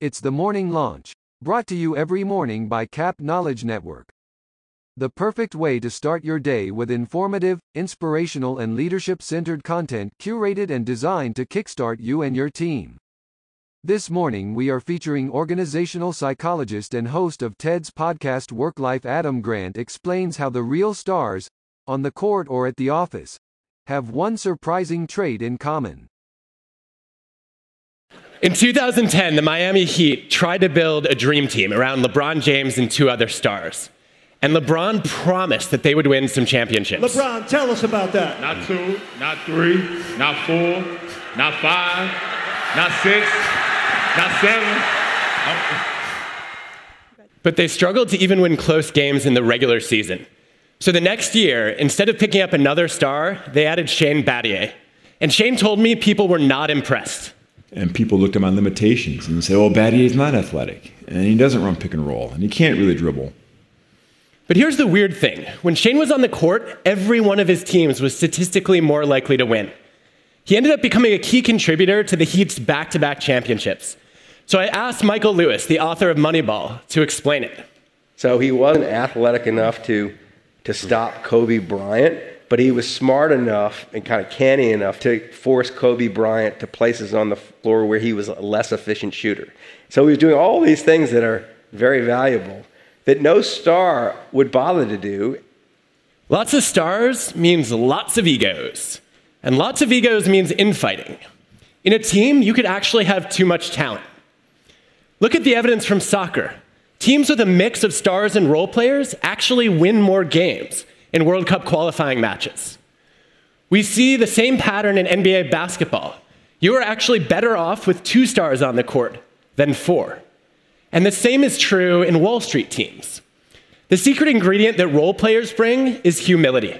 It's the morning launch, brought to you every morning by CAP Knowledge Network. The perfect way to start your day with informative, inspirational, and leadership centered content curated and designed to kickstart you and your team. This morning we are featuring organizational psychologist and host of TED's podcast Work Life Adam Grant explains how the real stars, on the court or at the office, have one surprising trait in common. In 2010, the Miami Heat tried to build a dream team around LeBron James and two other stars. And LeBron promised that they would win some championships. LeBron, tell us about that. Not two, not three, not four, not five, not six, not seven. But they struggled to even win close games in the regular season. So the next year, instead of picking up another star, they added Shane Battier. And Shane told me people were not impressed. And people looked at my limitations and said, oh, well, Battier's not athletic, and he doesn't run pick and roll, and he can't really dribble. But here's the weird thing when Shane was on the court, every one of his teams was statistically more likely to win. He ended up becoming a key contributor to the Heat's back to back championships. So I asked Michael Lewis, the author of Moneyball, to explain it. So he wasn't athletic enough to, to stop Kobe Bryant, but he was smart enough and kind of canny enough to force Kobe Bryant to places on the floor where he was a less efficient shooter. So he was doing all these things that are very valuable that no star would bother to do. Lots of stars means lots of egos, and lots of egos means infighting. In a team, you could actually have too much talent. Look at the evidence from soccer. Teams with a mix of stars and role players actually win more games in World Cup qualifying matches. We see the same pattern in NBA basketball. You are actually better off with two stars on the court than four. And the same is true in Wall Street teams. The secret ingredient that role players bring is humility.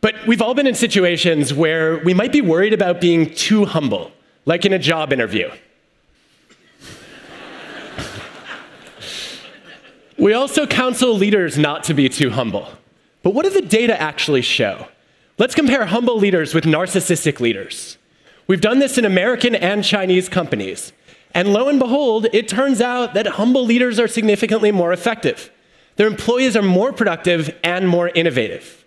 But we've all been in situations where we might be worried about being too humble, like in a job interview. we also counsel leaders not to be too humble. But what do the data actually show? Let's compare humble leaders with narcissistic leaders. We've done this in American and Chinese companies. And lo and behold, it turns out that humble leaders are significantly more effective. Their employees are more productive and more innovative.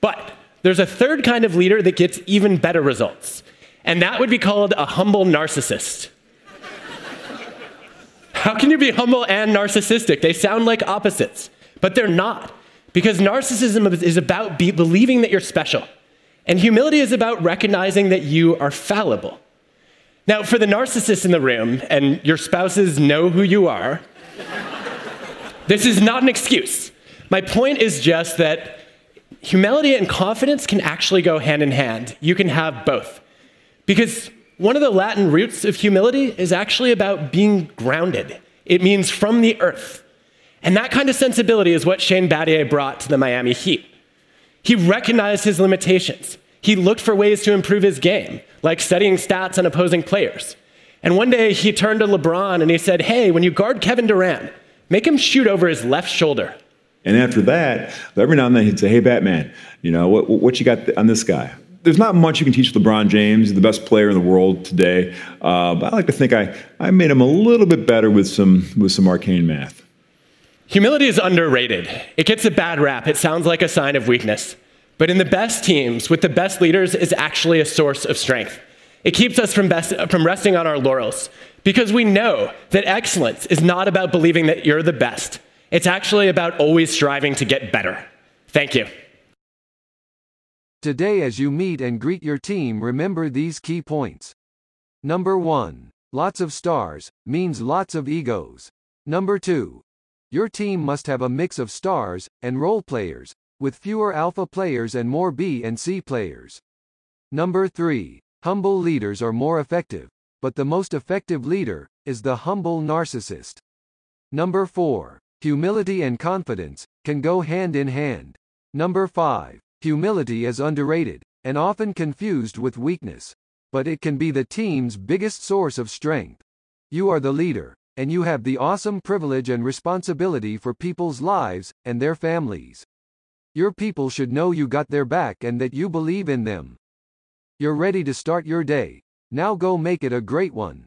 But there's a third kind of leader that gets even better results, and that would be called a humble narcissist. How can you be humble and narcissistic? They sound like opposites, but they're not. Because narcissism is about be- believing that you're special, and humility is about recognizing that you are fallible. Now, for the narcissists in the room, and your spouses know who you are, this is not an excuse. My point is just that humility and confidence can actually go hand in hand. You can have both. Because one of the Latin roots of humility is actually about being grounded, it means from the earth. And that kind of sensibility is what Shane Battier brought to the Miami Heat. He recognized his limitations. He looked for ways to improve his game, like studying stats on opposing players. And one day he turned to LeBron and he said, Hey, when you guard Kevin Durant, make him shoot over his left shoulder. And after that, every now and then he'd say, Hey, Batman, you know, what, what you got on this guy? There's not much you can teach LeBron James, He's the best player in the world today. Uh, but I like to think I, I made him a little bit better with some, with some arcane math. Humility is underrated. It gets a bad rap. It sounds like a sign of weakness. But in the best teams, with the best leaders, is actually a source of strength. It keeps us from, best, from resting on our laurels because we know that excellence is not about believing that you're the best. It's actually about always striving to get better. Thank you. Today, as you meet and greet your team, remember these key points. Number one, lots of stars means lots of egos. Number two, your team must have a mix of stars and role players, with fewer alpha players and more B and C players. Number 3. Humble leaders are more effective, but the most effective leader is the humble narcissist. Number 4. Humility and confidence can go hand in hand. Number 5. Humility is underrated and often confused with weakness, but it can be the team's biggest source of strength. You are the leader, and you have the awesome privilege and responsibility for people's lives and their families. Your people should know you got their back and that you believe in them. You're ready to start your day. Now go make it a great one.